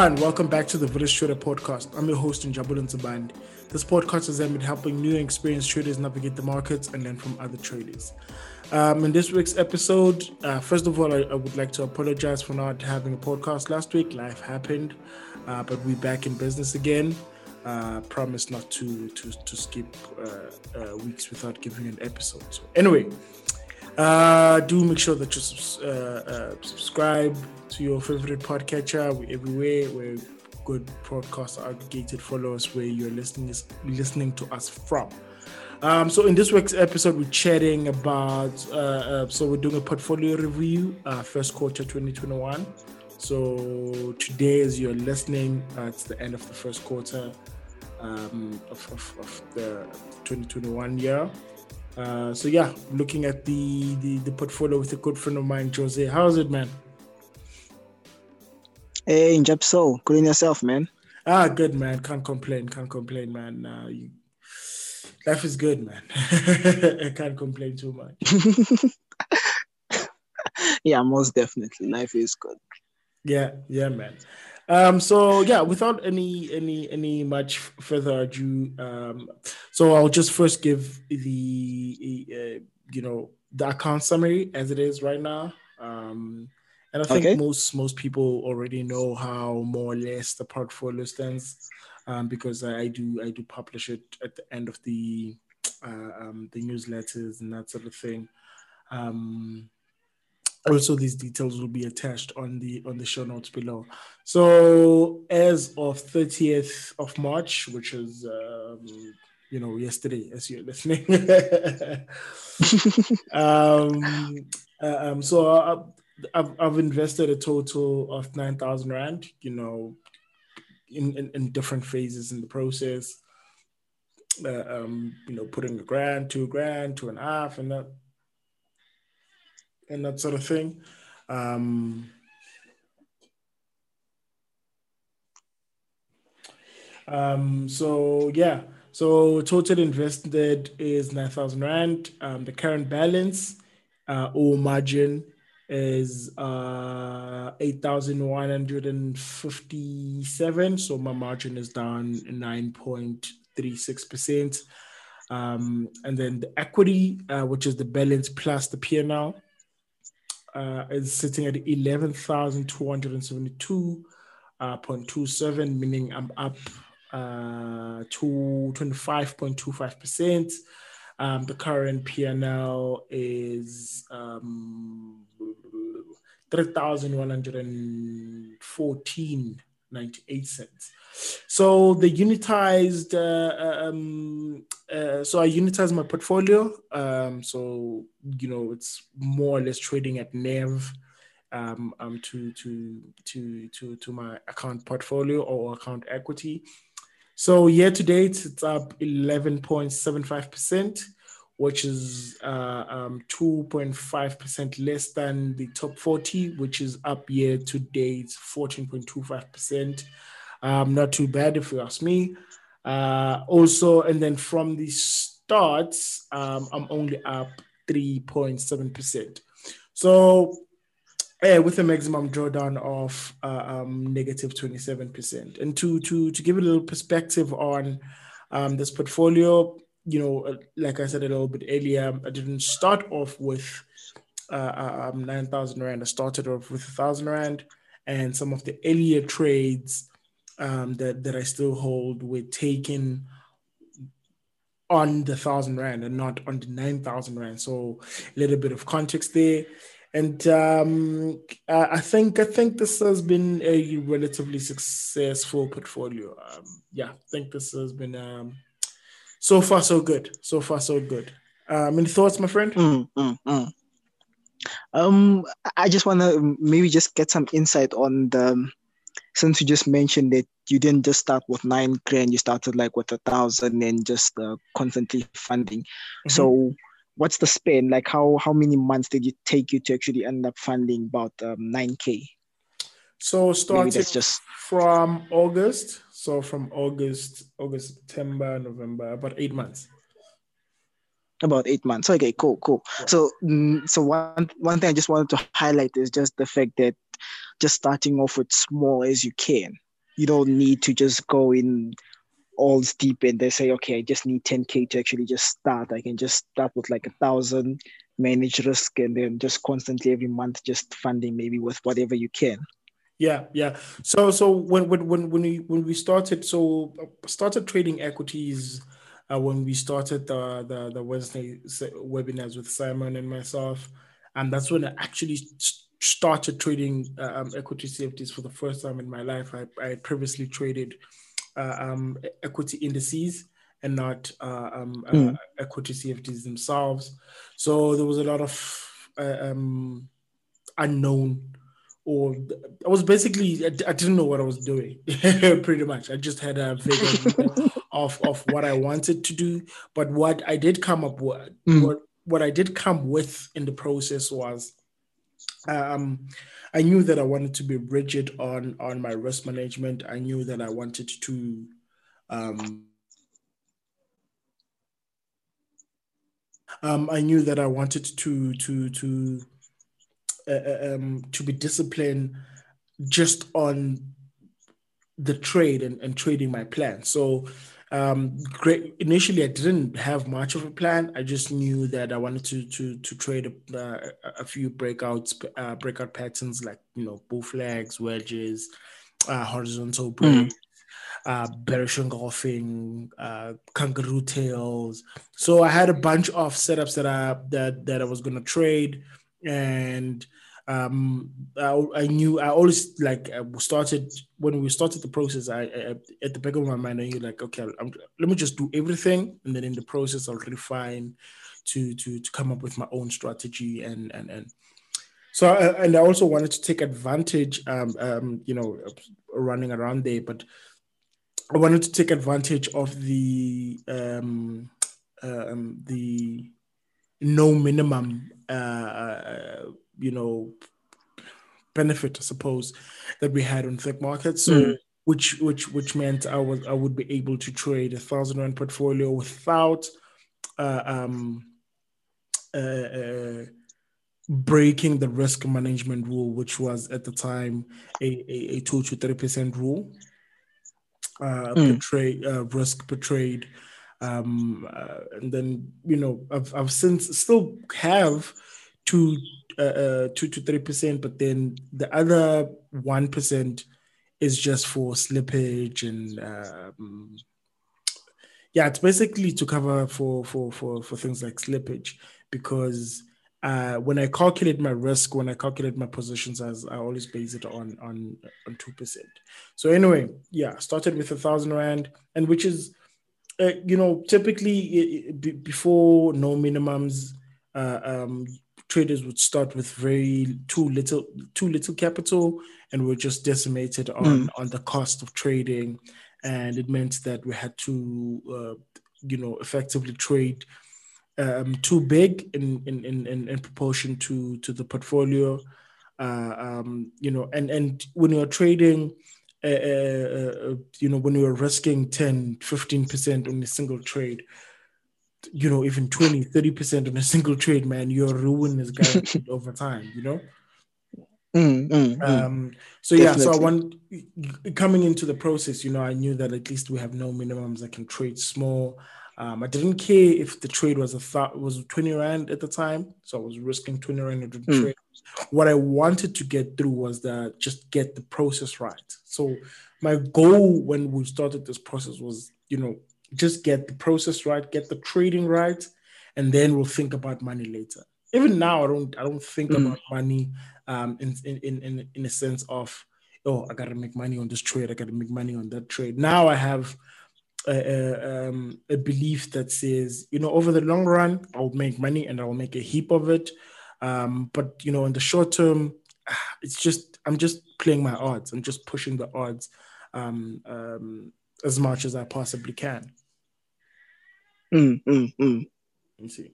Hi, and welcome back to the Village Trader Podcast. I'm your host, Njabul Nzaband. This podcast is aimed at helping new and experienced traders navigate the markets and learn from other traders. Um, in this week's episode, uh, first of all, I, I, would like to apologize for not having a podcast last week. Life happened, uh, but we're back in business again. Uh, promise not to to, to skip uh, uh, weeks without giving an episode. So anyway, uh, do make sure that you subscribe to your favorite podcatcher. We're everywhere. We're good podcast aggregated followers where you're listening is listening to us from. Um, so in this week's episode, we're chatting about. Uh, uh, so we're doing a portfolio review, uh, first quarter 2021. So today, as you're listening, uh, it's the end of the first quarter um, of, of, of, the 2021 year. Uh, so yeah, looking at the, the the portfolio with a good friend of mine, Jose. How's it, man? Hey, Njab So, good in yourself, man. Ah, good, man. Can't complain. Can't complain, man. Uh, you, life is good, man. I can't complain too much. yeah, most definitely. Life is good. Yeah, yeah, man. Um, so yeah, without any any any much further ado, um, so I'll just first give the uh, you know the account summary as it is right now. Um, and I think okay. most most people already know how more or less the portfolio stands, um, because I, I, do I do publish it at the end of the uh, um, the newsletters and that sort of thing. Um, also, these details will be attached on the on the show notes below. So, as of 30th of March, which is um, you know yesterday, as you're listening. um, uh, um, so uh, I've, I've invested a total of 9,000 Rand, you know, in, in, in, different phases in the process. Uh, um, you know, putting a grand, two grand, two and a half, and that, and that sort of thing. Um, um, so yeah, so total invested is 9,000 Rand. Um, the current balance uh, or margin is uh, 8,157. So my margin is down 9.36%. Um, and then the equity, uh, which is the balance plus the P&L, uh, is sitting at 11,272.27, uh, meaning I'm up uh, to 25.25%. Um, the current PNL is um, 3,114.98 cents. So the unitized, uh, um, uh, so I unitized my portfolio. Um, so, you know, it's more or less trading at NAV um, um, to, to, to, to, to my account portfolio or account equity. So year to date, it's up 11.75% which is uh, um, 2.5% less than the top 40, which is up year to date 14.25%. Um, not too bad if you ask me. Uh, also, and then from the starts, um, I'm only up 3.7%. So, with a maximum drawdown of uh, um, negative 27%. And to, to, to give a little perspective on um, this portfolio, you know, uh, like I said a little bit earlier, I didn't start off with uh, uh um, 9,000 Rand. I started off with 1,000 Rand. And some of the earlier trades um, that, that I still hold were taken on the 1,000 Rand and not on the 9,000 Rand. So a little bit of context there. And um, I think I think this has been a relatively successful portfolio. Um, yeah, I think this has been um, so far so good. So far so good. Um, any thoughts, my friend? Mm, mm, mm. Um, I just want to maybe just get some insight on the. Since you just mentioned that you didn't just start with nine grand, you started like with a thousand and just uh, constantly funding. Mm-hmm. So, what's the span? Like, how how many months did it take you to actually end up funding about um, nine um, k? So started just from August. So from August, August, September, November, about eight months. About eight months. Okay, cool, cool. Yeah. So, mm, so one one thing I just wanted to highlight is just the fact that just starting off with small as you can. you don't need to just go in all deep and they say, okay, I just need 10K to actually just start. I can just start with like a thousand, manage risk, and then just constantly every month just funding maybe with whatever you can. Yeah, yeah. So so when when when when we when we started, so started trading equities uh, when we started the, the the Wednesday webinars with Simon and myself, and that's when I actually started trading uh, um, equity CFDs for the first time in my life. I, I previously traded uh, um, equity indices and not uh, um, mm. equity CFDs themselves. So there was a lot of uh, um, unknown or I was basically I, didn't know what I was doing pretty much. I just had a vague of of what I wanted to do, but what I did come up with mm. what what I did come with in the process was um, I knew that I wanted to be rigid on on my risk management. I knew that I wanted to um, um, I knew that I wanted to to to uh, uh, um, to be disciplined just on the trade and, and trading my plan. So um, great. Initially, I didn't have much of a plan. I just knew that I wanted to to to trade a, uh, a few breakouts, uh, breakout patterns like you know bull flags, wedges, uh, horizontal mm. uh, bearish engulfing, uh, kangaroo tails. So I had a bunch of setups that I that that I was gonna trade, and um, I, I, knew I always like I started when we started the process. I, I at the back of my mind, I knew like, okay, I'm, let me just do everything, and then in the process, I'll refine to to to come up with my own strategy and and and. So and I also wanted to take advantage, um, um, you know, running around there, but I wanted to take advantage of the um, um the no minimum uh, uh you know benefit, I suppose, that we had on ThinkMarkets. So mm. which which which meant I was I would be able to trade a thousand rand portfolio without uh, um, uh, uh, breaking the risk management rule, which was at the time a, a, a two to three percent rule. Uh, mm. per trade, uh, risk per trade, um, uh, and then you know I've I've since still have two uh, uh, two to three percent, but then the other one percent is just for slippage and um, yeah, it's basically to cover for for for for things like slippage because uh, when I calculate my risk, when I calculate my positions, as I always base it on on on two percent. So anyway, yeah, started with a thousand rand, and which is, uh, you know, typically before no minimums, uh, um, traders would start with very too little too little capital and were just decimated on mm. on the cost of trading and it meant that we had to uh, you know effectively trade um, too big in, in in in proportion to to the portfolio uh, um, you know and and when you're trading uh, uh, you know when you're risking 10 15% on a single trade you know, even 20, 30% on a single trade, man, your ruin is guaranteed over time, you know? Mm, mm, mm. um, so yeah, so I want coming into the process, you know, I knew that at least we have no minimums. I can trade small. Um, I didn't care if the trade was a thought was 20 rand at the time, so I was risking 20 rand to mm. trade. What I wanted to get through was that just get the process right. So my goal when we started this process was, you know, just get the process right, get the trading right, and then we'll think about money later. Even now, I don't I don't think mm. about money um, in, in in in a sense of oh I gotta make money on this trade, I gotta make money on that trade. Now I have a, a, um, a belief that says you know over the long run I'll make money and I'll make a heap of it, um, but you know in the short term it's just I'm just playing my odds. I'm just pushing the odds um, um, as much as I possibly can. Mm, mm, mm. Let see.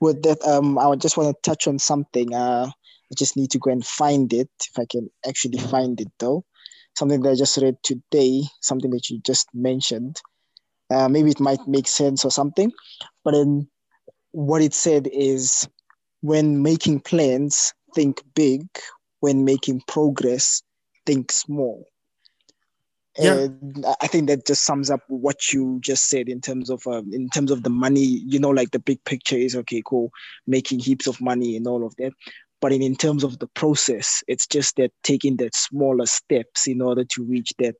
With that, um, I just want to touch on something. Uh, I just need to go and find it if I can actually find it though. Something that I just read today, something that you just mentioned. Uh, maybe it might make sense or something, but then what it said is when making plans, think big. When making progress, think small. yeah. I think that just sums up what you just said in terms of um, in terms of the money. You know, like the big picture is okay, cool, making heaps of money and all of that. But in, in terms of the process, it's just that taking that smaller steps in order to reach that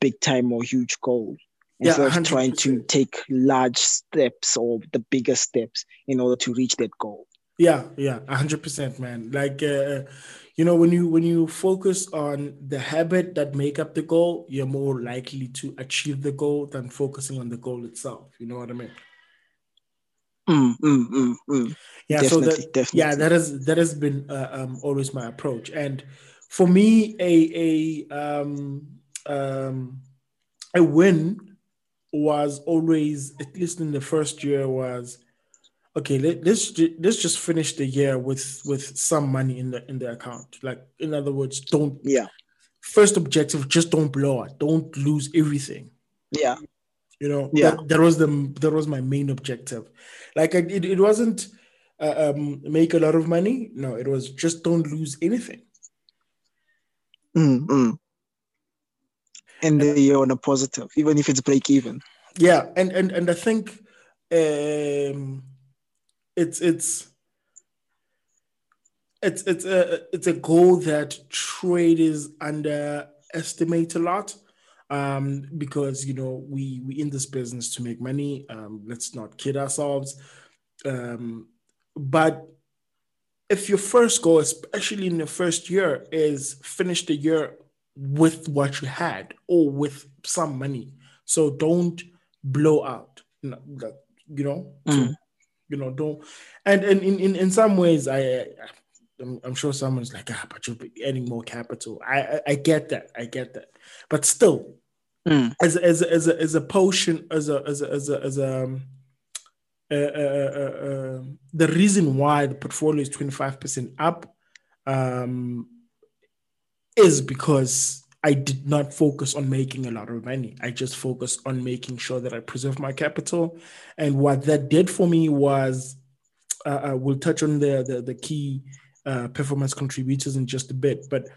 big time or huge goal. Instead yeah, of trying to take large steps or the bigger steps in order to reach that goal. Yeah, yeah, hundred percent, man. Like, uh, you know, when you when you focus on the habit that make up the goal, you're more likely to achieve the goal than focusing on the goal itself. You know what I mean? Mm, mm, mm, mm. Yeah, definitely, so that, definitely. yeah, that has that has been uh, um, always my approach, and for me, a a um, um, a win was always at least in the first year was okay let, us let's just finish the year with with some money in the in the account. Like in other words don't yeah. First objective just don't blow it don't lose everything. Yeah. You know yeah. that, that was the that was my main objective. Like it, it wasn't uh, um make a lot of money. No it was just don't lose anything. Mm-hmm. And the you're on a positive even if it's break even yeah and and and i think um it's it's it's it's a it's a goal that traders underestimate a lot um, because you know we we in this business to make money. Um, let's not kid ourselves. Um, but if your first goal, especially in the first year, is finish the year with what you had or with some money, so don't blow out. You know, you know mm. so you know, don't. And, and in, in, in some ways, I, I'm, I'm sure someone's like, ah, but you'll be earning more capital. I, I, I get that. I get that. But still, mm. as, as, as, a, as a potion, as a, as a, as a, as a, um, uh, uh, uh, uh, the reason why the portfolio is 25% up um, is because I did not focus on making a lot of money. I just focused on making sure that I preserve my capital. And what that did for me was, uh, uh, we'll touch on the, the, the key uh, performance contributors in just a bit. But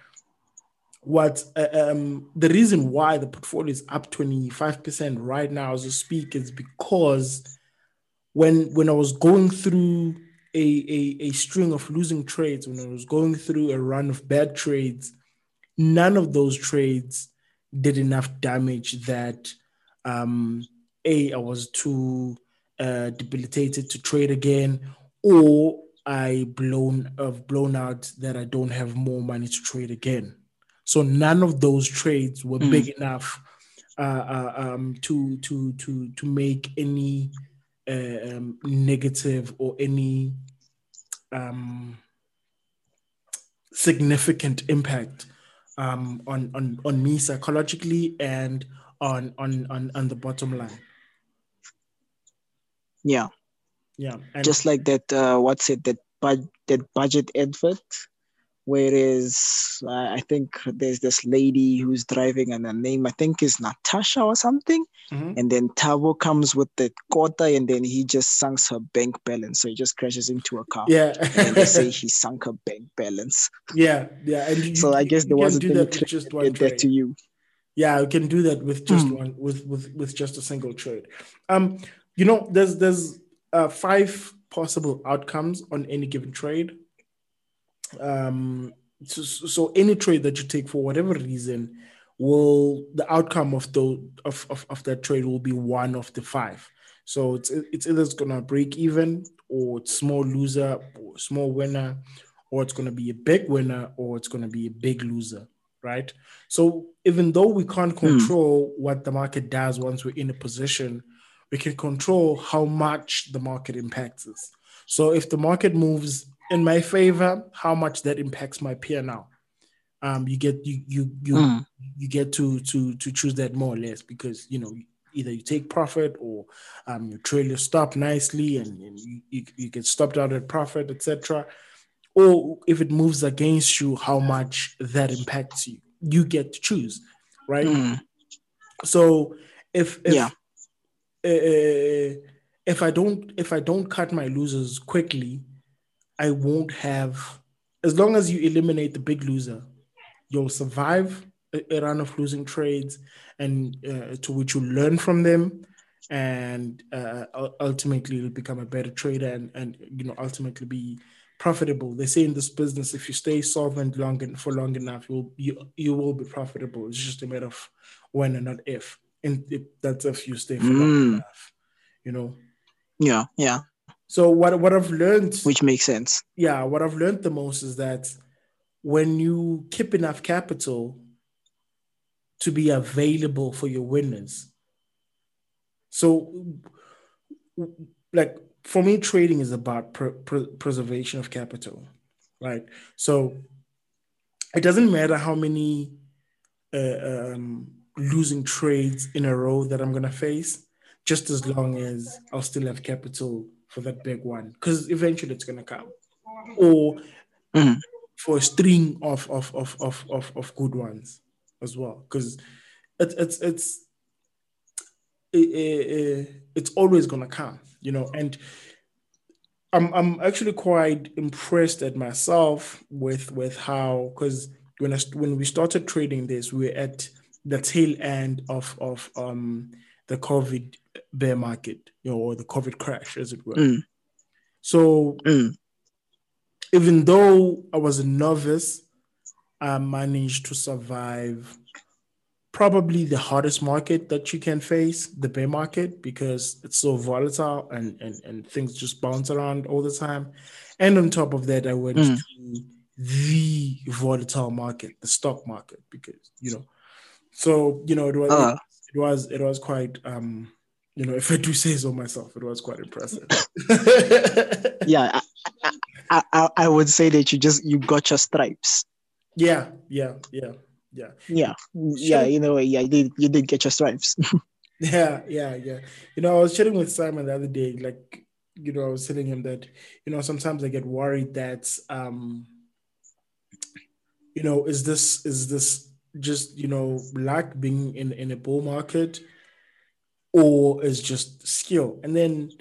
what uh, um, the reason why the portfolio is up 25% right now as we speak is because when when I was going through a, a, a string of losing trades, when I was going through a run of bad trades, none of those trades did enough damage that um, a I was too uh, debilitated to trade again, or I blown have blown out that I don't have more money to trade again. So none of those trades were mm. big enough uh, uh, um, to to to to make any uh, um, negative or any um, significant impact um, on on on me psychologically and on on on on the bottom line. Yeah, yeah. And Just like that. Uh, what's it? That bud that budget advert Whereas uh, I think there's this lady who's driving, and her name I think is Natasha or something. Mm-hmm. And then Thabo comes with the quota, and then he just sunks her bank balance. So he just crashes into a car. Yeah. and they say he sunk her bank balance. Yeah, yeah. And you, so I guess there was a thing that just one trade. to you. Yeah, you can do that with just mm. one with with with just a single trade. Um, you know, there's there's uh, five possible outcomes on any given trade um, so, so any trade that you take for whatever reason will the outcome of the of, of, of that trade will be one of the five so it's it's either it's gonna break even or it's small loser or small winner or it's gonna be a big winner or it's gonna be a big loser right so even though we can't hmm. control mm. what the market does once we're in a position we can control how much the market impacts us so if the market moves in my favor how much that impacts my P&L. Um, you get you you you mm. you get to to to choose that more or less because you know either you take profit or um, you trail your stop nicely and, and you, you, you, get stopped out at profit, etc. Or if it moves against you, how much that impacts you. You get to choose, right? Mm. So if if yeah. uh, if I don't if I don't cut my losers quickly, I won't have, as long as you eliminate the big loser, you'll survive a, run of losing trades, and uh, to which you learn from them, and uh, ultimately you'll become a better trader, and and you know ultimately be profitable. They say in this business, if you stay solvent long and for long enough, you'll you you will be profitable. It's just a matter of when and not if. And if, that's if you stay for mm. long enough, you know. Yeah, yeah. So what what I've learned, which makes sense. Yeah, what I've learned the most is that when you keep enough capital to be available for your winners. So, like for me, trading is about pr- pr- preservation of capital, right? So it doesn't matter how many uh, um, losing trades in a row that I'm gonna face, just as long as I'll still have capital for that big one because eventually it's gonna come, or mm. for a string of of, of of of of good ones as well because it, it's it's it, it, it's always gonna come, you know, and. I'm I'm actually quite impressed at myself with with how because when I, when we started trading this, we were at the tail end of of um the COVID bear market, you know, or the COVID crash, as it were. Mm. So mm. even though I was a novice, I managed to survive probably the hardest market that you can face, the bear market, because it's so volatile and, and, and things just bounce around all the time. And on top of that, I went mm. to the volatile market, the stock market, because you know, so you know, it was uh. It, it was it was quite um you know, if I do say so myself, it was quite impressive. yeah, I, I, I would say that you just you got your stripes. Yeah, yeah, yeah, yeah, yeah, yeah. You know, yeah, you did you did get your stripes. yeah, yeah, yeah. You know, I was chatting with Simon the other day, like you know, I was telling him that you know sometimes I get worried that um, you know, is this is this just you know luck being in in a bull market or is just skill. And then,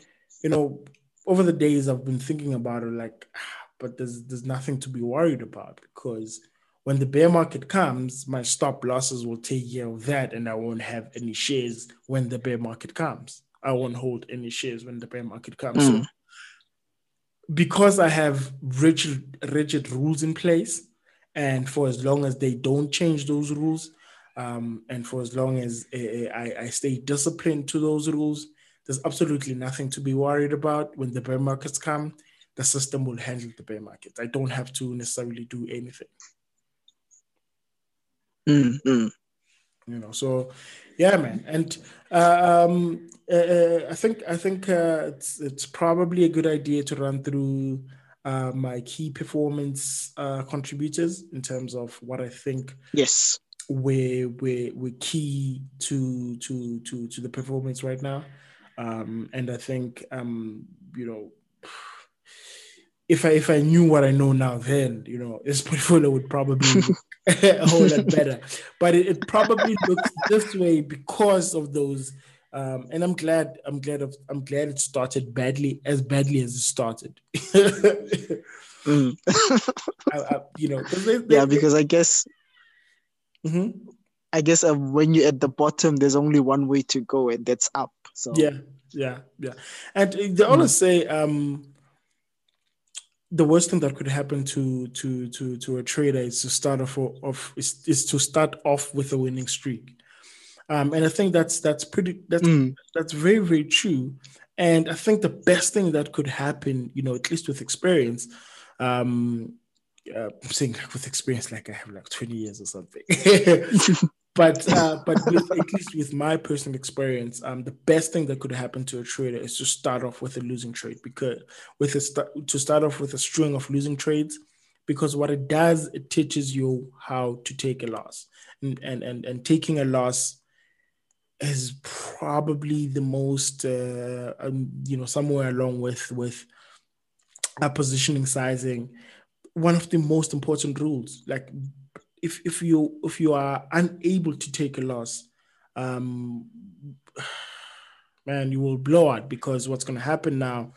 you know, over the days I've been thinking about it like, ah, but there's there's nothing to be worried about because when the bear market comes, my stop losses will take care of that, and I won't have any shares when the bear market comes. I won't hold any shares when the bear market comes. Mm. So because I have rigid rigid rules in place, and for as long as they don't change those rules, um, and for as long as uh, I, I stay disciplined to those rules, there's absolutely nothing to be worried about. When the bear markets come, the system will handle the bear market. I don't have to necessarily do anything. Mm-hmm. You know, so yeah, man, and uh, um, uh, I think I think uh, it's it's probably a good idea to run through uh, my key performance uh, contributors in terms of what I think. Yes we're we're we're key to to to to the performance right now. Um, and I think um, you know if I if I knew what I know now then, you know, this portfolio would probably a whole lot better. But it, it, probably looks this way because of those. Um, and I'm glad I'm glad of, I'm glad it started badly as badly as it started. mm. I, I, you know, they, they, yeah, because I guess Mm-hmm. I guess uh, when you're at the bottom, there's only one way to go, and that's up. So yeah, yeah, yeah. And they always mm. say um, the worst thing that could happen to to to to a trader is to start off of is, is to start off with a winning streak. Um, and I think that's that's pretty that's mm. that's very very true. And I think the best thing that could happen, you know, at least with experience, um, uh, I'm saying with experience, like I have like 20 years or something. but uh, but with, at least with my personal experience, um, the best thing that could happen to a trader is to start off with a losing trade because with a st- to start off with a string of losing trades, because what it does, it teaches you how to take a loss, and and and, and taking a loss is probably the most uh, um, you know somewhere along with with a positioning sizing one of the most important rules. Like if if you if you are unable to take a loss, um, man, you will blow out because what's going to happen now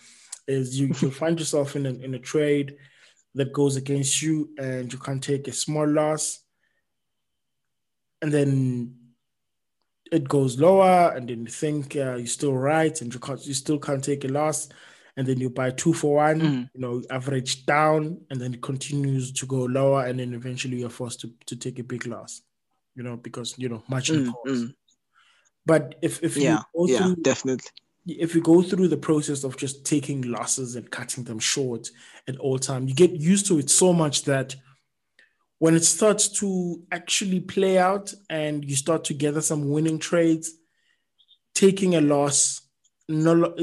is you you find yourself in a, in a trade that goes against you and you can't take a small loss. and then it goes lower, and then you think uh, you're still right, and you can't, you still can't take a loss, and then you buy two for one, mm. you know, average down, and then it continues to go lower, and then eventually you're forced to, to take a big loss, you know, because you know margin mm, calls. Mm. But if if yeah, yeah, through, definitely. If you go through the process of just taking losses and cutting them short at all time, you get used to it so much that when it starts to actually play out and you start to gather some winning trades, taking a loss no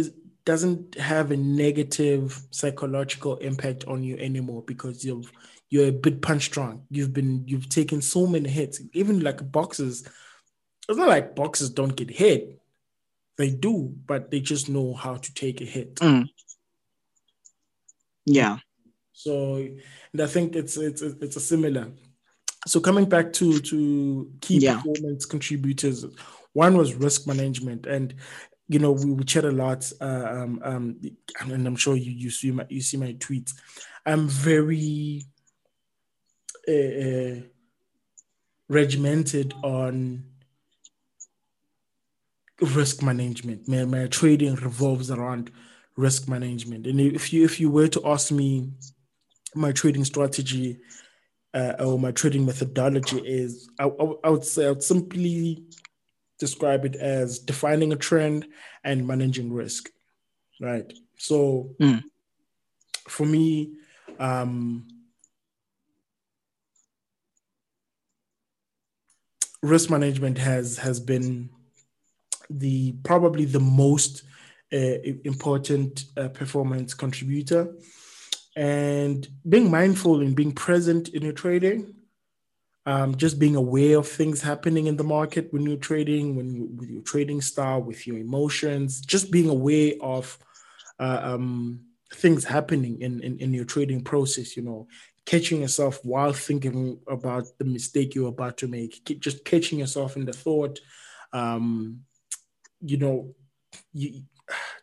doesn't have a negative psychological impact on you anymore because you've you're a bit punch drunk. You've been you've taken so many hits, even like boxes it's not like boxers don't get hit. They do, but they just know how to take a hit. Mm. Yeah. So, and I think it's it's it's a similar. So coming back to to key yeah. performance contributors, one was risk management, and you know we, we chat a lot, uh, um, um, and I'm sure you you see my you see my tweets. I'm very uh, uh, regimented on risk management. My, my trading revolves around risk management. And if you if you were to ask me my trading strategy uh, or my trading methodology is, I, I, would say I would simply describe it as defining a trend and managing risk. Right. So mm. for me, um, risk management has has been the probably the most uh, important uh, performance contributor and being mindful and being present in your trading um, just being aware of things happening in the market when you're trading when you with your trading style with your emotions just being aware of uh, um, things happening in, in in your trading process you know catching yourself while thinking about the mistake you're about to make just catching yourself in the thought um, you know, you,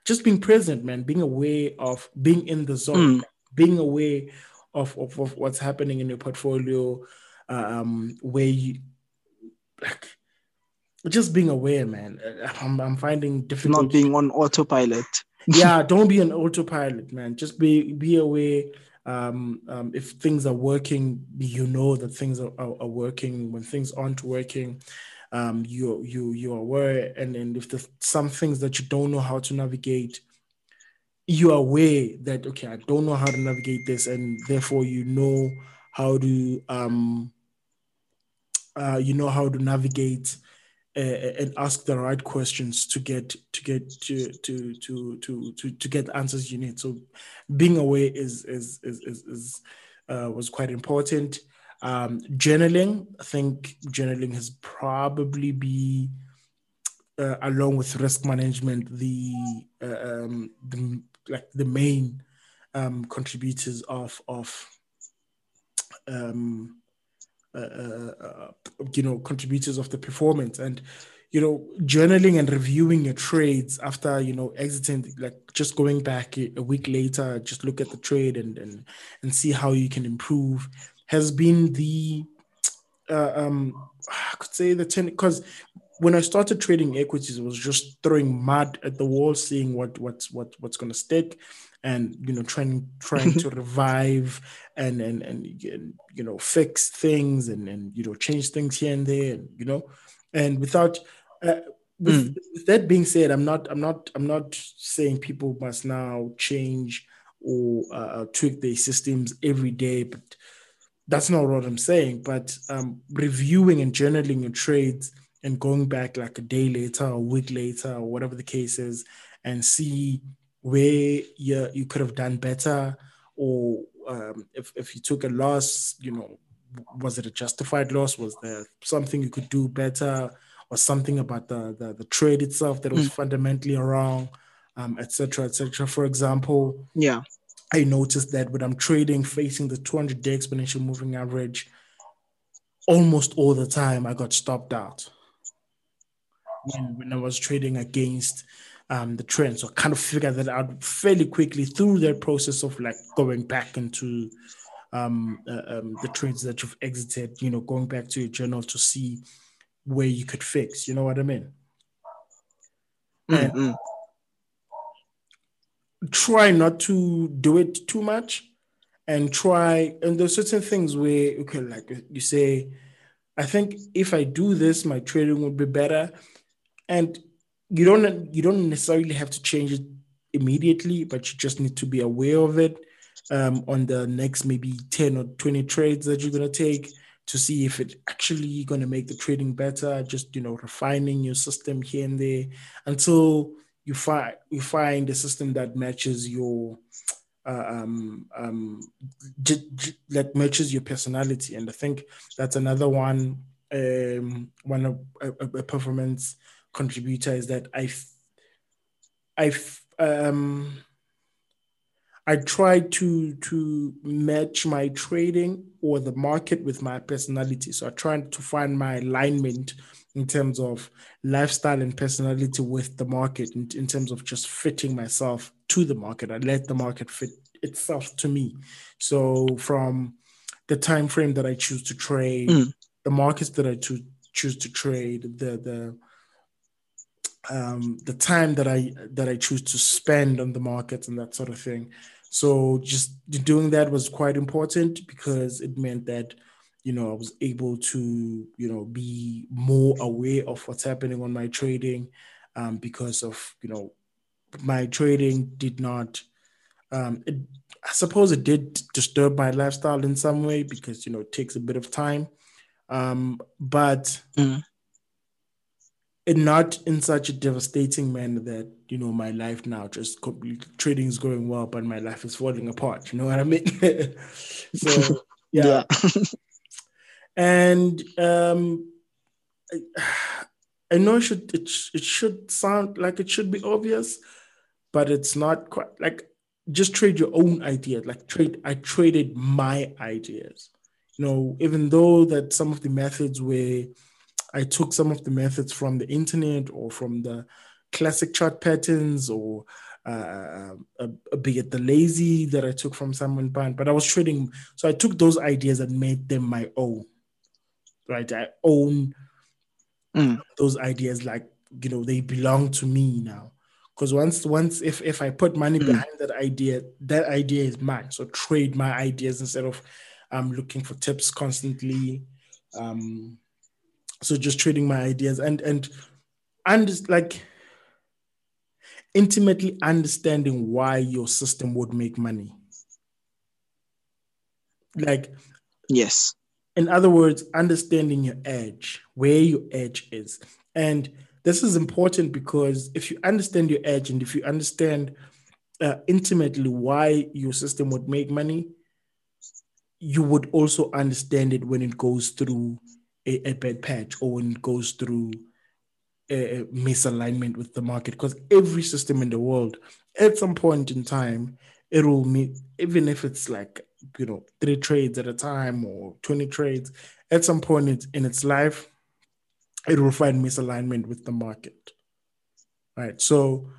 just being present, man, being aware of being in the zone, mm. Being aware of, of, of, what's happening in your portfolio, um, where you like just being aware, man. I'm, I'm finding difficult. Not being on autopilot. yeah, don't be an autopilot, man. Just be be aware. Um, um, if things are working, you know that things are, are, are working. When things aren't working, um, you you you're aware, and then if there's some things that you don't know how to navigate, you're aware that okay, I don't know how to navigate this, and therefore you know how to um, uh, you know how to navigate uh, and ask the right questions to get to get to to to to to, to get answers you need. So being aware is is is is, is uh, was quite important. Um, journaling, I think journaling has probably be uh, along with risk management the, uh, um, the like the main um, contributors of of um, uh, uh, uh, you know contributors of the performance. And you know journaling and reviewing your trades after you know exiting like just going back a, week later just look at the trade and and and see how you can improve has been the uh, um, I could say the ten because when I started trading equities, it was just throwing mud at the wall, seeing what what's what what's going to stick, and you know trying trying to revive and and and you know fix things and and you know change things here and there, and you know, and without. Uh, with, mm. with that being said, I'm not I'm not I'm not saying people must now change or uh, tweak their systems every day, but that's not what I'm saying, but um, reviewing and journaling your trades and going back like a day later, a week later, or whatever the case is, and see where you, you could have done better, or um, if, if you took a loss, you know, was it a justified loss? Was there something you could do better, or something about the, the, the trade itself that was mm. fundamentally wrong, etc., um, etc. Et For example, yeah, I noticed that when I'm trading facing the 200 day exponential moving average, almost all the time I got stopped out. When, when I was trading against um, the trend. So I kind of figured that out fairly quickly through that process of like going back into um, uh, um, the trades that you've exited, you know, going back to your journal to see where you could fix. You know what I mean? Mm-hmm. try not to do it too much and try and there's certain things where okay like you say i think if i do this my trading would be better and you don't you don't necessarily have to change it immediately but you just need to be aware of it um, on the next maybe 10 or 20 trades that you're going to take to see if it actually going to make the trading better just you know refining your system here and there until you find you find a system that matches your uh, um, um, j- j- that matches your personality. And i think that's another one um, one of a, a performance contributor is that i i um I try to to match my trading or the market with my personality. So I try to find my alignment in terms of lifestyle and personality with the market, in, in terms of just fitting myself to the market. I let the market fit itself to me. So from the time frame that I choose to trade, mm. the markets that I to, choose to trade, the the um, the time that I that I choose to spend on the markets and that sort of thing. So just doing that was quite important because it meant that you know I was able to you know be more aware of what's happening on my trading um, because of you know my trading did not um, it, I suppose it did disturb my lifestyle in some way because you know it takes a bit of time um, but mm and not in such a devastating manner that you know my life now just completely trading is going well but my life is falling apart. You know what i mean? So yeah, yeah. and um I, I, know it should it, it should sound like it should be obvious but it's not quite like just trade your own ideas like trade i traded my ideas. You know even though that some of the methods were I took some of the methods from the internet or from the classic chart patterns or uh, a, a bit at the lazy that I took from Simon Pan, but I was trading. So I took those ideas and made them my own. Right, I own mm. those ideas like you know they belong to me now. Because once once if if I put money mm. behind that idea, that idea is mine. So trade my ideas instead of um looking for tips constantly. Um, so just trading my ideas and and and like intimately understanding why your system would make money. Like yes. in other words understanding your edge where your edge is. And this is important because if you understand your edge and if you understand uh, intimately why your system would make money you would also understand it when it goes through a, a bad patch or when it goes through a, misalignment with the market. Because every system in the world at some point in time it will meet even if it's like you know three trades at a time or 20 trades at some point in its life it will find misalignment with the market. Right? So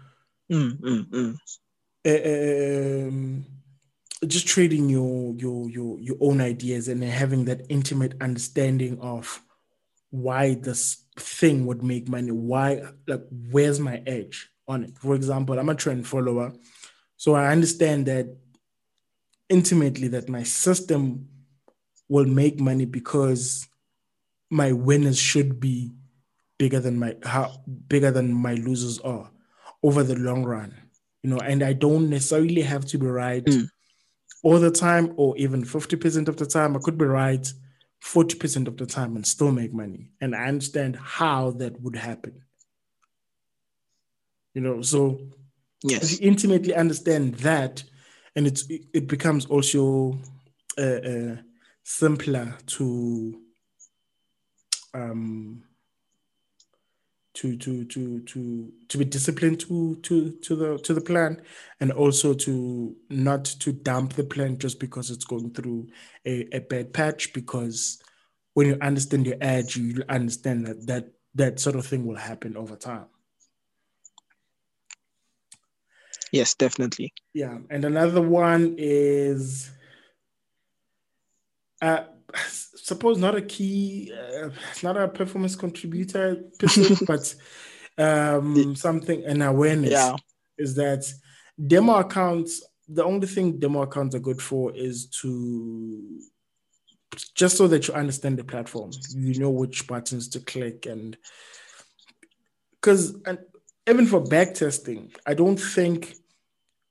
mm, mm, mm. Um, just trading your your your your own ideas and having that intimate understanding of why this thing would make money why like where's my edge on it? For example i'm a trend follower so i understand that intimately that my system will make money because my winners should be bigger than my how bigger than my losers are over the long run you know? And i don't necessarily have to be right mm all the time, or even 50% of the time, I could be right 40% of the time and still make money. And I understand how that would happen. You know, so yes. you intimately understand that, and it's it becomes also uh, uh, simpler to um, to to to to to be disciplined to to to the to the plan and also to not to dump the plan just because it's going through a, a bad patch because when you understand your edge you understand that that that sort of thing will happen over time. Yes definitely. Yeah and another one is uh, suppose not a key, uh, not a performance contributor, but um, something an awareness yeah. is that demo accounts. The only thing demo accounts are good for is to just so that you understand the platform, you know which buttons to click, and because and even for back testing, I don't think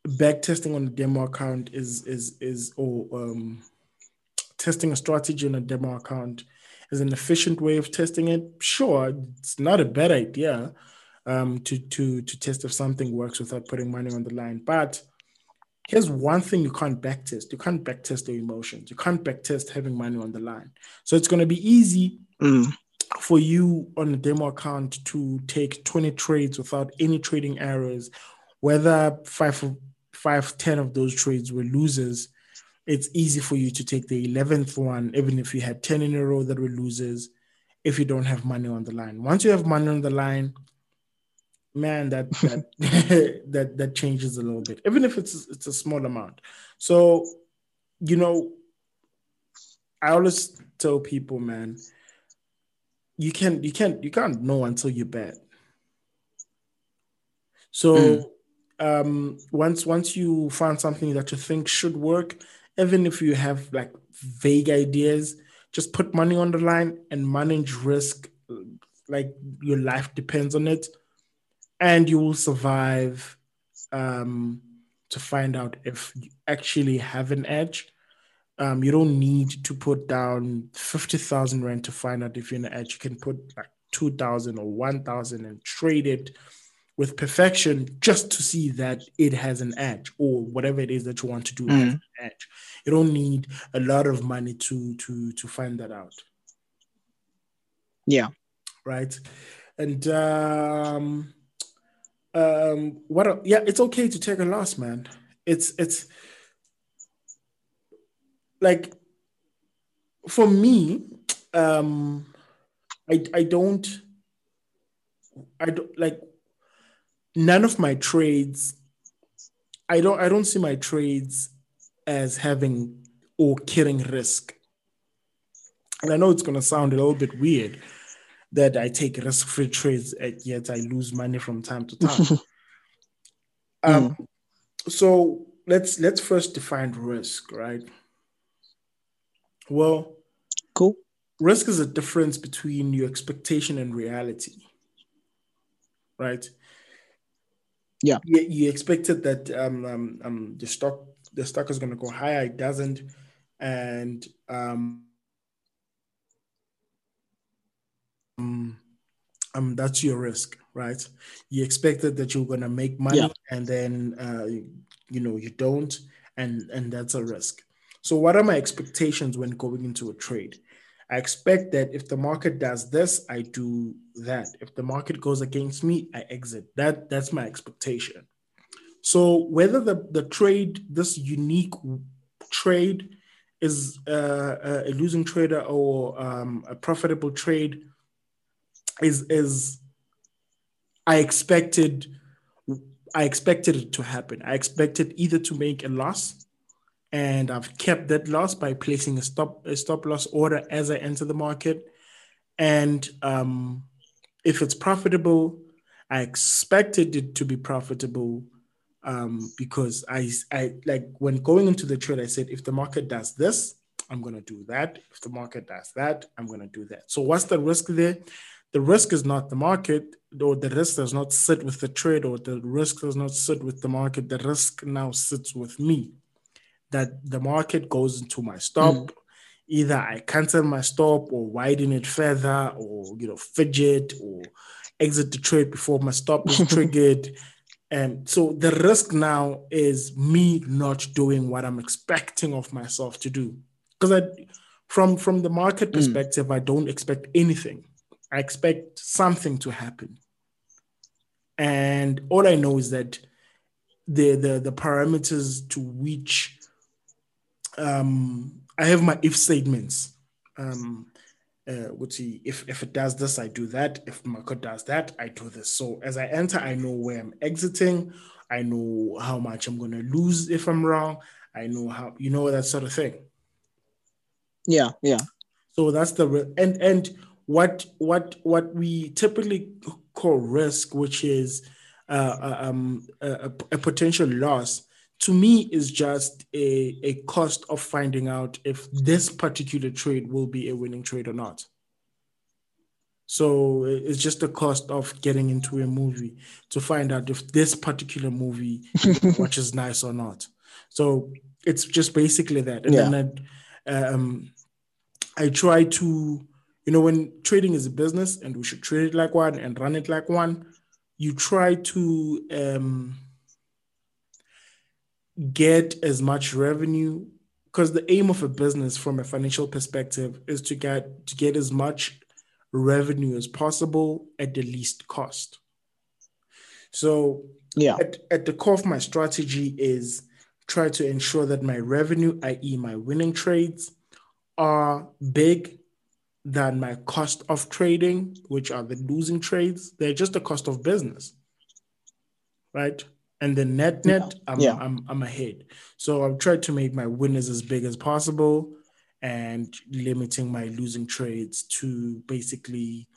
back testing on a demo account is is is or um, testing a strategy on a demo account is an efficient way of testing it. Sure, it's not a bad idea um, to to to test if something works without putting money on the line, but here's one thing you can't backtest. You can't backtest your emotions. You can't backtest having money on the line. So it's going to be easy mm. for you on a demo account to take 20 trades without any trading errors, whether five, five, 10 of those trades were losers. It's easy for you to take the 11th one, even if you had 10 in a row that were losers, if you don't have money on the line. Once you have money on the line, man, that that that that changes a little bit, even if it's it's a small amount. So, you know, I always tell people, man, you can you can't you can't know until you bet. So mm. um once once you find something that you think should work, even if you have like vague ideas, just put money on the line and manage risk like your life depends on it and you will survive um, to find out if you actually have an edge. Um, you don't need to put down 50,000 rand to find out if you're an edge. You can put like 2,000 or 1,000 and trade it with perfection just to see that it has an edge or whatever it is that you want to do mm. has an edge. You don't need a lot of money to to to find that out. Yeah. Right. And um um what yeah it's okay to take a loss man it's it's like for me um i i don't i don't like none of my trades i don't i don't see my trades as having or carrying risk and i know it's going to sound a little bit weird that I take risk free trades, yet I lose money from time to time. um, mm. So let's let's first define risk, right? Well, cool. Risk is a difference between your expectation and reality, right? Yeah. You, you expected that um, um, um, the stock the stock is going to go higher, it doesn't, and um, um, um, that's your risk, right? You expected that you're gonna make money, yeah. and then uh, you know you don't, and and that's a risk. So, what are my expectations when going into a trade? I expect that if the market does this, I do that. If the market goes against me, I exit. That that's my expectation. So whether the, the trade, this unique trade, is uh, a losing trader or um, a profitable trade, is is I expected I expected it to happen. I expected either to make a loss, and I've kept that loss by placing a stop a stop loss order as I enter the market. And um, if it's profitable, I expected it to be profitable um, because I I like when going into the trade, I said if the market does this, I'm gonna do that. If the market does that, I'm gonna do that. So what's the risk there? the risk is not the market, or the risk does not sit with the trade, or the risk does not sit with the market. The risk now sits with me. That the market goes into my stop. Mm. Either I cancel my stop or widen it further, or you know, fidget or exit the trade before my stop is triggered. And so the risk now is me not doing what I'm expecting of myself to do. Because I from from the market mm. perspective, mm. I don't expect anything. I expect something to happen. And all I know is that the the, the parameters to which um, I have my if statements. Um, uh, if if it does this, I do that. If market does that, I do this. So as I enter, I know where I'm exiting. I know how much I'm going to lose if I'm wrong. I know how you know that sort of thing. Yeah, yeah. So that's the and and what what what we typically call risk, which is uh, uh um, a, a potential loss, to me is just a, a cost of finding out if this particular trade will be a winning trade or not. So it's just the cost of getting into a movie to find out if this particular movie watch is nice or not. So it's just basically that. And yeah. then I, um, I try to, you know, when trading is a business and we should trade it like one and run it like one, you try to um, get as much revenue because the aim of a business from a financial perspective is to get to get as much revenue as possible at the least cost. So yeah, at, at the core of my strategy is try to ensure that my revenue, i.e., my winning trades, are big than my cost of trading, which are the losing trades. They're just the cost of business, right? And the net net, yeah. I'm, yeah. I'm I'm ahead. So I've tried to make my winners as big as possible, and limiting my losing trades to basically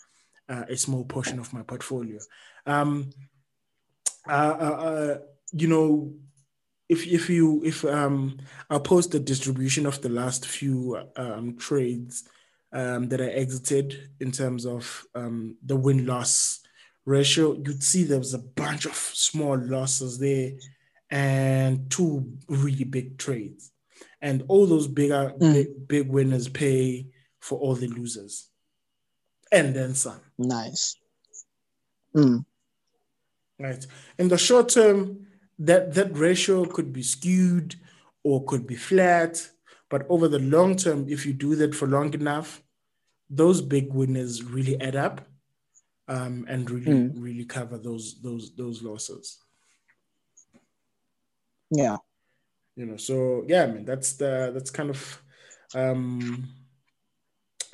uh, a small portion of my portfolio. Um, uh, uh, uh you know, if if you if um, I'll post the distribution of the last few um, trades um, that I exited in terms of um, the win loss ratio, you'd see there was a bunch of small losses there and two really big trades. And all those bigger mm. big, big winners pay for all the losers. And then some. Nice. Mm. right. In the short term that that ratio could be skewed or could be flat. But over the long term if you do that for long enough those big winners really add up um, and really mm. really cover those those those losses yeah you know so yeah i mean that's the that's kind of um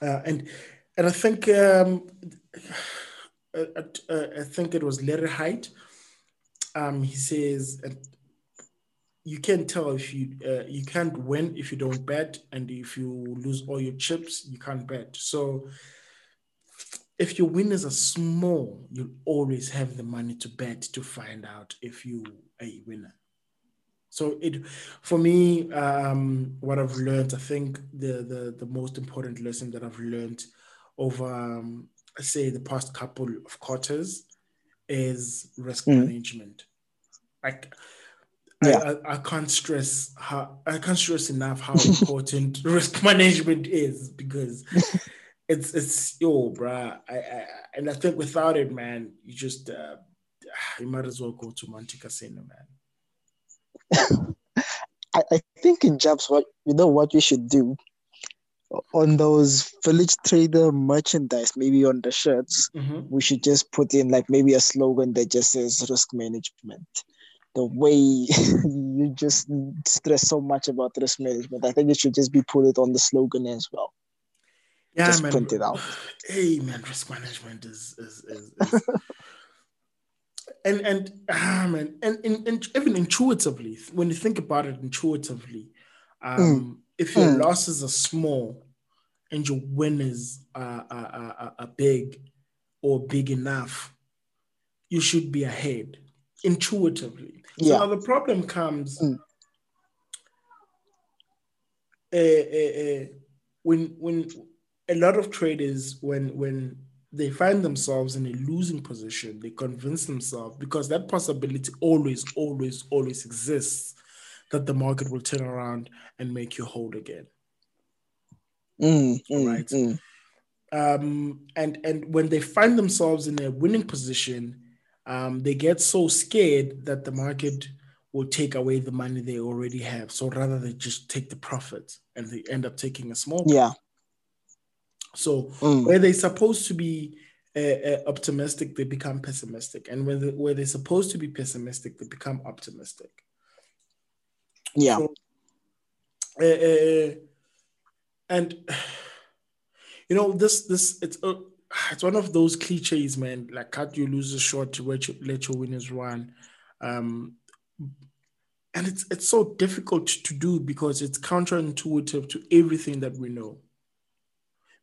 uh, and and i think um I, uh, uh, I think it was Larry Hite. Um, he says you can't tell if you uh, you can't win if you don't bet, and if you lose all your chips, you can't bet. So if your winners are small, you'll always have the money to bet to find out if you are a winner. So it, for me, um, what I've learned, I think the, the the most important lesson that I've learned over, um, say, the past couple of quarters, is risk mm. management. Like, yeah. I, I, I, can't stress how I can't stress enough how important risk management is because it's it's yo, bruh. I, I and I think without it, man, you just uh, you might as well go to Montecasino, man. I, I think in jobs, what you know what we should do on those village trader merchandise, maybe on the shirts, mm-hmm. we should just put in like maybe a slogan that just says risk management. The way you just stress so much about risk management, I think it should just be put it on the slogan as well. Yeah, just man. print it out. Hey man, risk management is is, is, is and and ah man, and, and, and even intuitively, when you think about it intuitively, um, mm. if your mm. losses are small and your winners are, are, are, are big or big enough, you should be ahead intuitively. Yeah. So now the problem comes mm. uh, uh, uh, when when a lot of traders when when they find themselves in a losing position, they convince themselves because that possibility always, always, always exists that the market will turn around and make you hold again. Mm, mm, right. Mm. Um, and and when they find themselves in a winning position, um, they get so scared that the market will take away the money they already have. So rather they just take the profit and they end up taking a small yeah. So mm. where they're supposed to be uh, uh, optimistic, they become pessimistic, and when they, where they're supposed to be pessimistic, they become optimistic. Yeah. So, uh, and you know this this it's uh, it's one of those cliches, man. Like cut you lose a short to let, you, let your winners run. Um, and it's it's so difficult to do because it's counterintuitive to everything that we know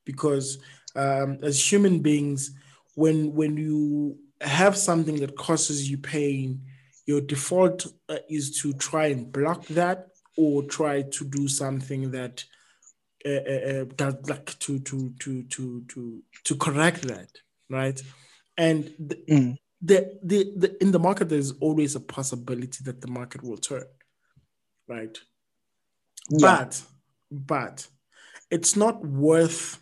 because um, as human beings, when when you have something that causes you pain, your default uh, is to try and block that or try to do something that uh, uh, uh does like to to to to to to correct that, right? And the, mm. the, the, the in the market, there's always a possibility that the market will turn, right? Yeah. But but it's not worth.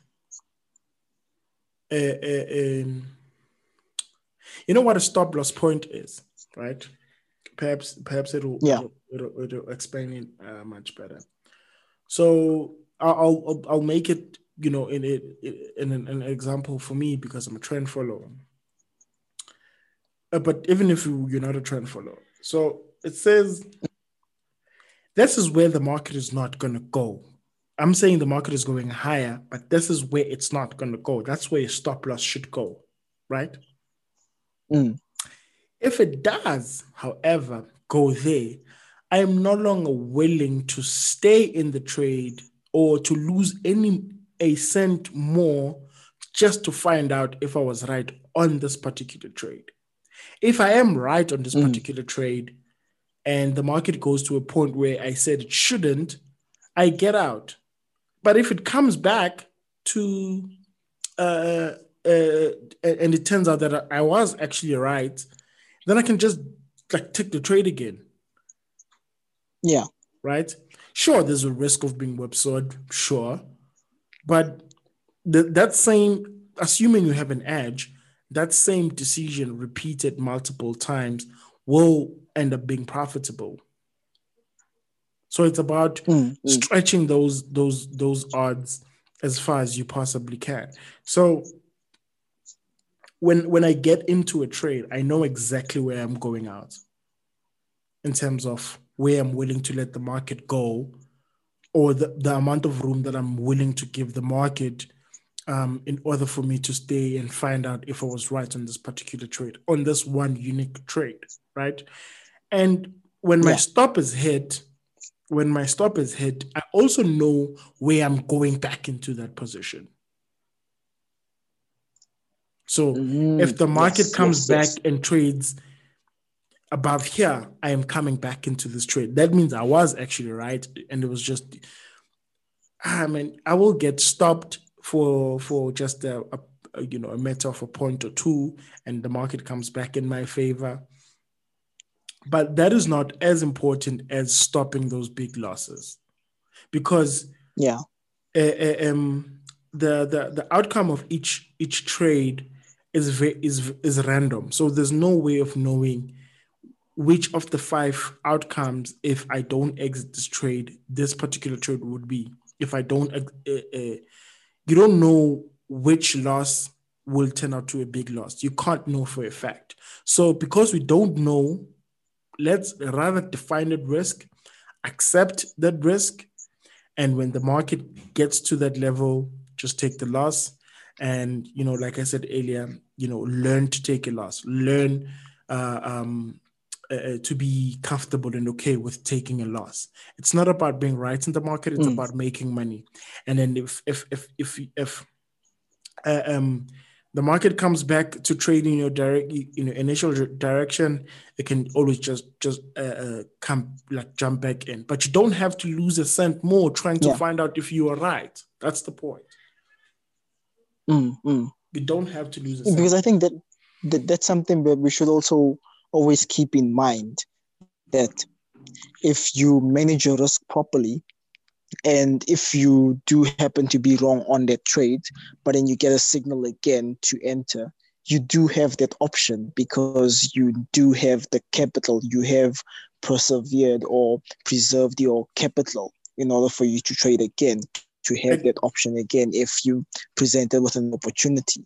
You know what a stop loss point is, right? Perhaps perhaps it'll yeah. it'll, it'll, it'll explain it uh, much better. So I'll, I'll I'll make it you know in it in an, an, example for me because I'm a trend follower. Uh, but even if you, you're not a trend follower, so it says this is where the market is not going to go. I'm saying the market is going higher, but this is where it's not going to go. That's where your stop loss should go, right? Mm. If it does, however, go there, I am no longer willing to stay in the trade or to lose any a cent more just to find out if I was right on this particular trade. If I am right on this mm. particular trade and the market goes to a point where I said it shouldn't, I get out. But if it comes back to uh, uh, and it turns out that I was actually right, then I can just like take the trade again. Yeah. Right. Sure, there's a risk of being whipsawed. Sure, but the, that same, assuming you have an edge, that same decision repeated multiple times will end up being profitable. So it's about mm, stretching those those those odds as far as you possibly can. So when when I get into a trade, I know exactly where I'm going out in terms of where I'm willing to let the market go or the, the amount of room that I'm willing to give the market um, in order for me to stay and find out if I was right on this particular trade, on this one unique trade, right? And when my yeah. stop is hit, when my stop is hit, I also know where I'm going back into that position. So mm, if the market yes, comes yes, back yes. and trades above here, I am coming back into this trade. That means I was actually right, and it was just, I mean, I will get stopped for for just a, a you know a matter of a point or two, and the market comes back in my favor. But that is not as important as stopping those big losses, because yeah, uh, um, the the the outcome of each each trade is is is random. So there's no way of knowing which of the five outcomes, if I don't exit this trade, this particular trade would be. If I don't, uh, uh, you don't know which loss will turn out to a big loss. You can't know for a fact. So because we don't know, let's rather define that risk, accept that risk, and when the market gets to that level, just take the loss. And you know, like I said earlier, you know learn to take a loss learn uh, um, uh, uh, to be comfortable and okay with taking a loss it's not about being right in the market it's mm. about making money and then if if if if if uh, um the market comes back to trading your direct you know initial direction it can always just just uh, uh, come like jump back in. But you don't have to lose a cent more trying to yeah. find out if you are right. That's the point. Mm, mm. We don't have to lose because i think that, that that's something that we should also always keep in mind that if you manage your risk properly and if you do happen to be wrong on that trade but then you get a signal again to enter you do have that option because you do have the capital you have persevered or preserved your capital in order for you to trade again to have that option again if you presented with an opportunity.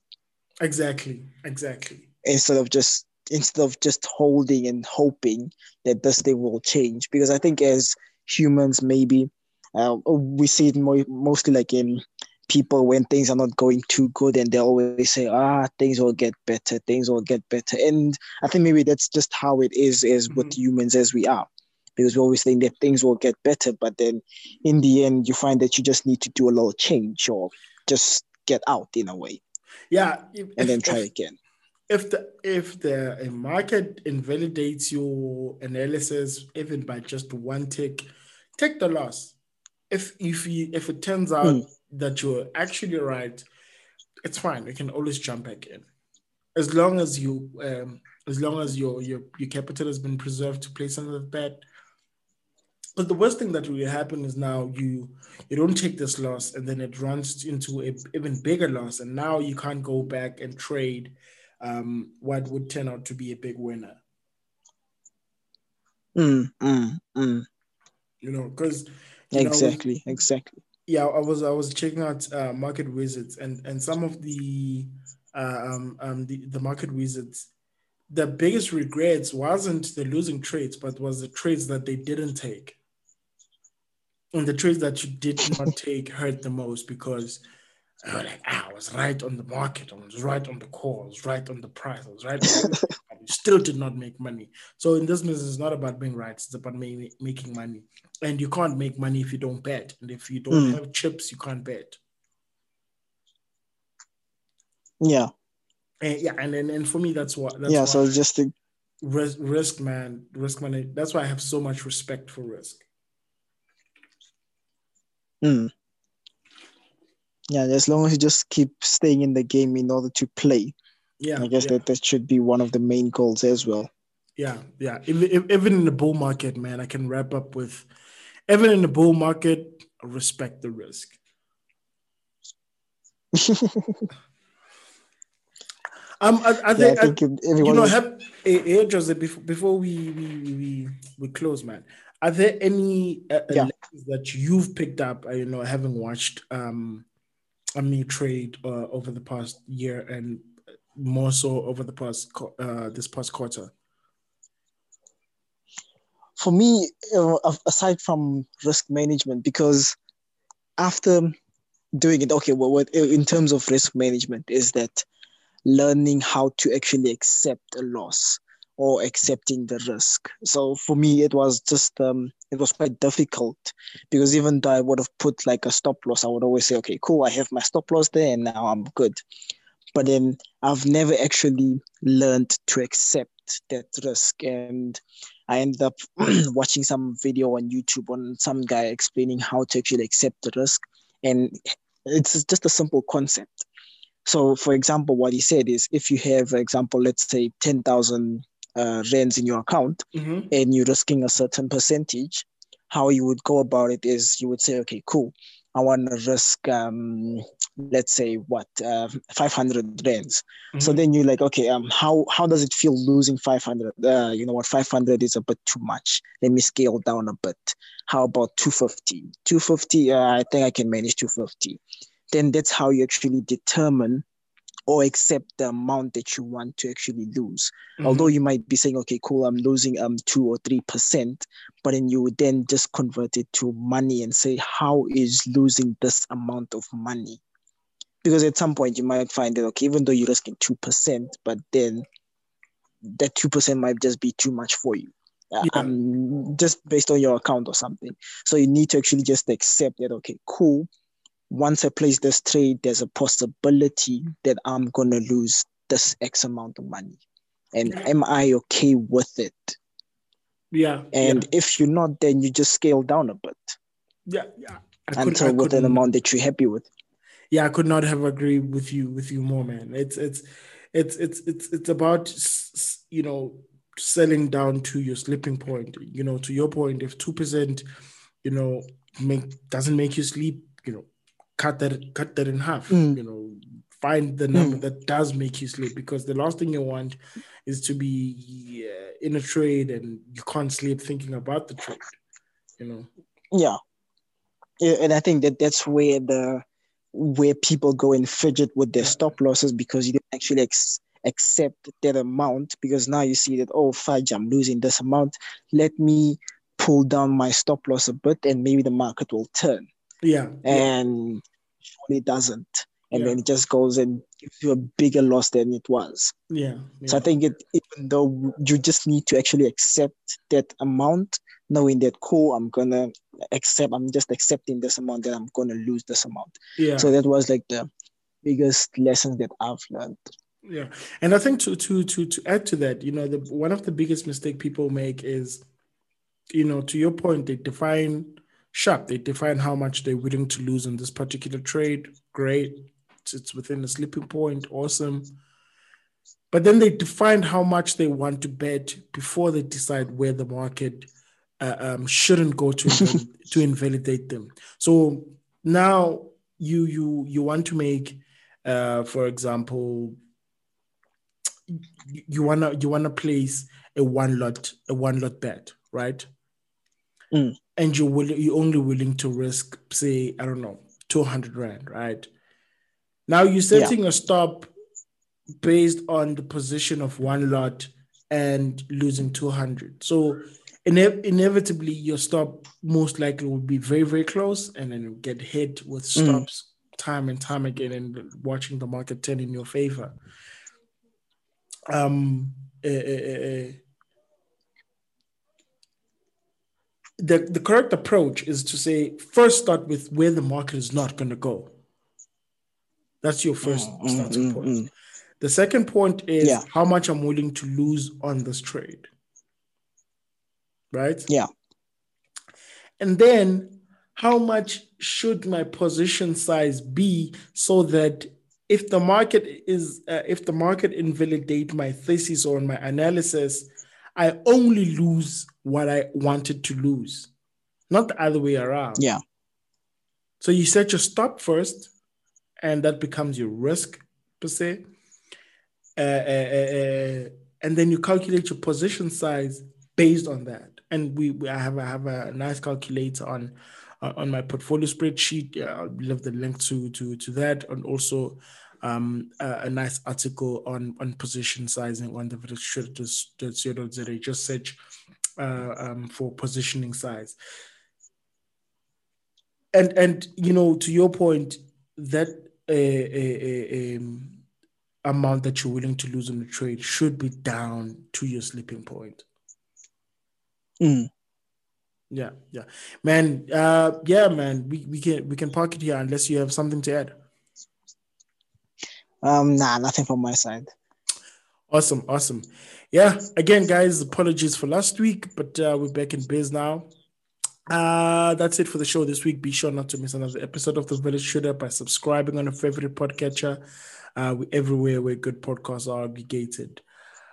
Exactly, exactly. Instead of just instead of just holding and hoping that this thing will change, because I think as humans, maybe uh, we see it more, mostly like in people when things are not going too good and they always say ah things will get better things will get better and i think maybe that's just how it is as mm-hmm. with humans as we are because we always think that things will get better, but then in the end, you find that you just need to do a little change or just get out in a way. Yeah, if, and then try if, again. If the if the market invalidates your analysis even by just one tick, take the loss. If if you, if it turns out mm. that you're actually right, it's fine. You can always jump back in, as long as you um, as long as your your your capital has been preserved to place another bet. But the worst thing that will happen is now you you don't take this loss and then it runs into a even bigger loss, and now you can't go back and trade um, what would turn out to be a big winner. Mm, mm, mm. You know, because exactly, know, exactly. Yeah, I was I was checking out uh, Market Wizards and and some of the uh, um, um the, the Market Wizards the biggest regrets wasn't the losing trades, but was the trades that they didn't take and the trades that you did not take hurt the most because I was like, ah, I was right on the market, I was right on the calls, right on the price, I was right. still did not make money. So in this business, it's not about being right; it's about making money. And you can't make money if you don't bet, and if you don't mm. have chips, you can't bet. Yeah. And yeah, and and, and for me, that's what. That's yeah. So just risk, risk, man, risk money. That's why I have so much respect for risk. Mm. Yeah, as long as you just keep staying in the game in order to play. Yeah, I guess yeah. that that should be one of the main goals as well. Yeah, yeah. Even, even in the bull market, man, I can wrap up with even in the bull market, respect the risk. um, I, I think, yeah, I think I, you know, have, hey, hey, Jose, before, before we, we we we close, man. Are there any uh, yeah. that you've picked up? Uh, you know, having watched um, a new trade uh, over the past year and more so over the past uh, this past quarter. For me, uh, aside from risk management, because after doing it, okay, well, what in terms of risk management is that learning how to actually accept a loss or accepting the risk. So for me, it was just um, it was quite difficult because even though I would have put like a stop loss, I would always say, okay, cool, I have my stop loss there, and now I'm good. But then I've never actually learned to accept that risk, and I ended up watching some video on YouTube on some guy explaining how to actually accept the risk, and it's just a simple concept. So, for example, what he said is if you have, for example, let's say 10,000 uh, rands in your account mm-hmm. and you're risking a certain percentage, how you would go about it is you would say, okay, cool. I want to risk, um, let's say, what, uh, 500 rands. Mm-hmm. So then you're like, okay, um, how how does it feel losing 500? Uh, you know what, 500 is a bit too much. Let me scale down a bit. How about 250? 250, uh, I think I can manage 250. Then that's how you actually determine or accept the amount that you want to actually lose. Mm-hmm. Although you might be saying, okay, cool, I'm losing um two or three percent, but then you would then just convert it to money and say, how is losing this amount of money? Because at some point you might find that okay, even though you're risking two percent, but then that two percent might just be too much for you. Uh, yeah. Um, just based on your account or something. So you need to actually just accept that okay, cool once I place this trade, there's a possibility that I'm going to lose this X amount of money. And am I okay with it? Yeah. And yeah. if you're not, then you just scale down a bit. Yeah. Yeah. I until with an amount that you're happy with. Yeah, I could not have agreed with you with you more, man. It's it's it's it's it's it's about you know selling down to your slipping point. You know, to your point, if two percent, you know, make doesn't make you sleep, you know, cut that cut that in half. Mm. You know, find the number mm. that does make you sleep because the last thing you want is to be uh, in a trade and you can't sleep thinking about the trade. You know. Yeah. yeah, and I think that that's where the where people go and fidget with their stop losses because you don't actually ex- accept that amount because now you see that oh fudge I'm losing this amount. Let me pull down my stop loss a bit and maybe the market will turn. Yeah. And it doesn't. And yeah. then it just goes and gives you a bigger loss than it was. Yeah. yeah. So I think it even though you just need to actually accept that amount, knowing that cool, I'm gonna accept I'm just accepting this amount that I'm gonna lose this amount. Yeah. So that was like the biggest lesson that I've learned. Yeah, and I think to to to to add to that, you know, the one of the biggest mistake people make is, you know, to your point, they define sharp. They define how much they're willing to lose in this particular trade. Great, it's, within the sleeping point. Awesome. But then they define how much they want to bet before they decide where the market uh, um, shouldn't go to to invalidate them. So now you you you want to make, uh, for example, you wanna you wanna place a one lot a one lot bet, right? Mm. And you will you're only willing to risk, say, I don't know, two hundred rand, right? Now you're setting yeah. a stop based on the position of one lot and losing 200. So ine- inevitably your stop most likely will be very, very close and then get hit with mm. stops mm. time and time again and watching the market turn in your favor. Um, uh, uh, the, the correct approach is to say first start with where the market is not going to go. That's your first mm, starting mm, point. Mm, the second point is yeah. how much I'm willing to lose on this trade. Right? Yeah. And then how much should my position size be so that if the market is uh, if the market invalidate my thesis or my analysis i only lose what i wanted to lose not the other way around yeah so you set your stop first and that becomes your risk per se uh, uh, uh, uh and then you calculate your position size based on that and we, we I have I have a nice calculator on uh, on my portfolio spreadsheet. I'll leave the link to to to that, and also um, a, a, nice article on on position sizing on the. Just search uh, um, for positioning size. And and you know to your point that a, a, a, amount that you're willing to lose on the trade should be down to your sleeping point. Mm. Yeah, yeah, man. Uh, yeah, man. We we can we can park it here unless you have something to add. Um, nah, nothing from my side. Awesome, awesome. Yeah, again, guys, apologies for last week, but uh, we're back in biz now. Uh, that's it for the show this week. Be sure not to miss another episode of the Village Trader by subscribing on a favorite podcatcher. Uh, everywhere where good podcasts are aggregated.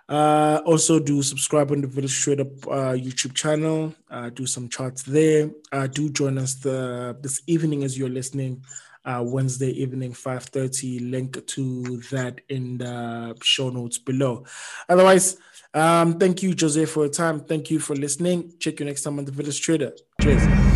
Uh, also, do subscribe on the Village Up uh, YouTube channel. Uh, do some charts there. Uh, do join us the this evening as you're listening. Uh, Wednesday evening, 5:30. Link to that in the show notes below. Otherwise, um, thank you, Jose, for your time. Thank you for listening. Check you next time on the Village Trader. Cheers.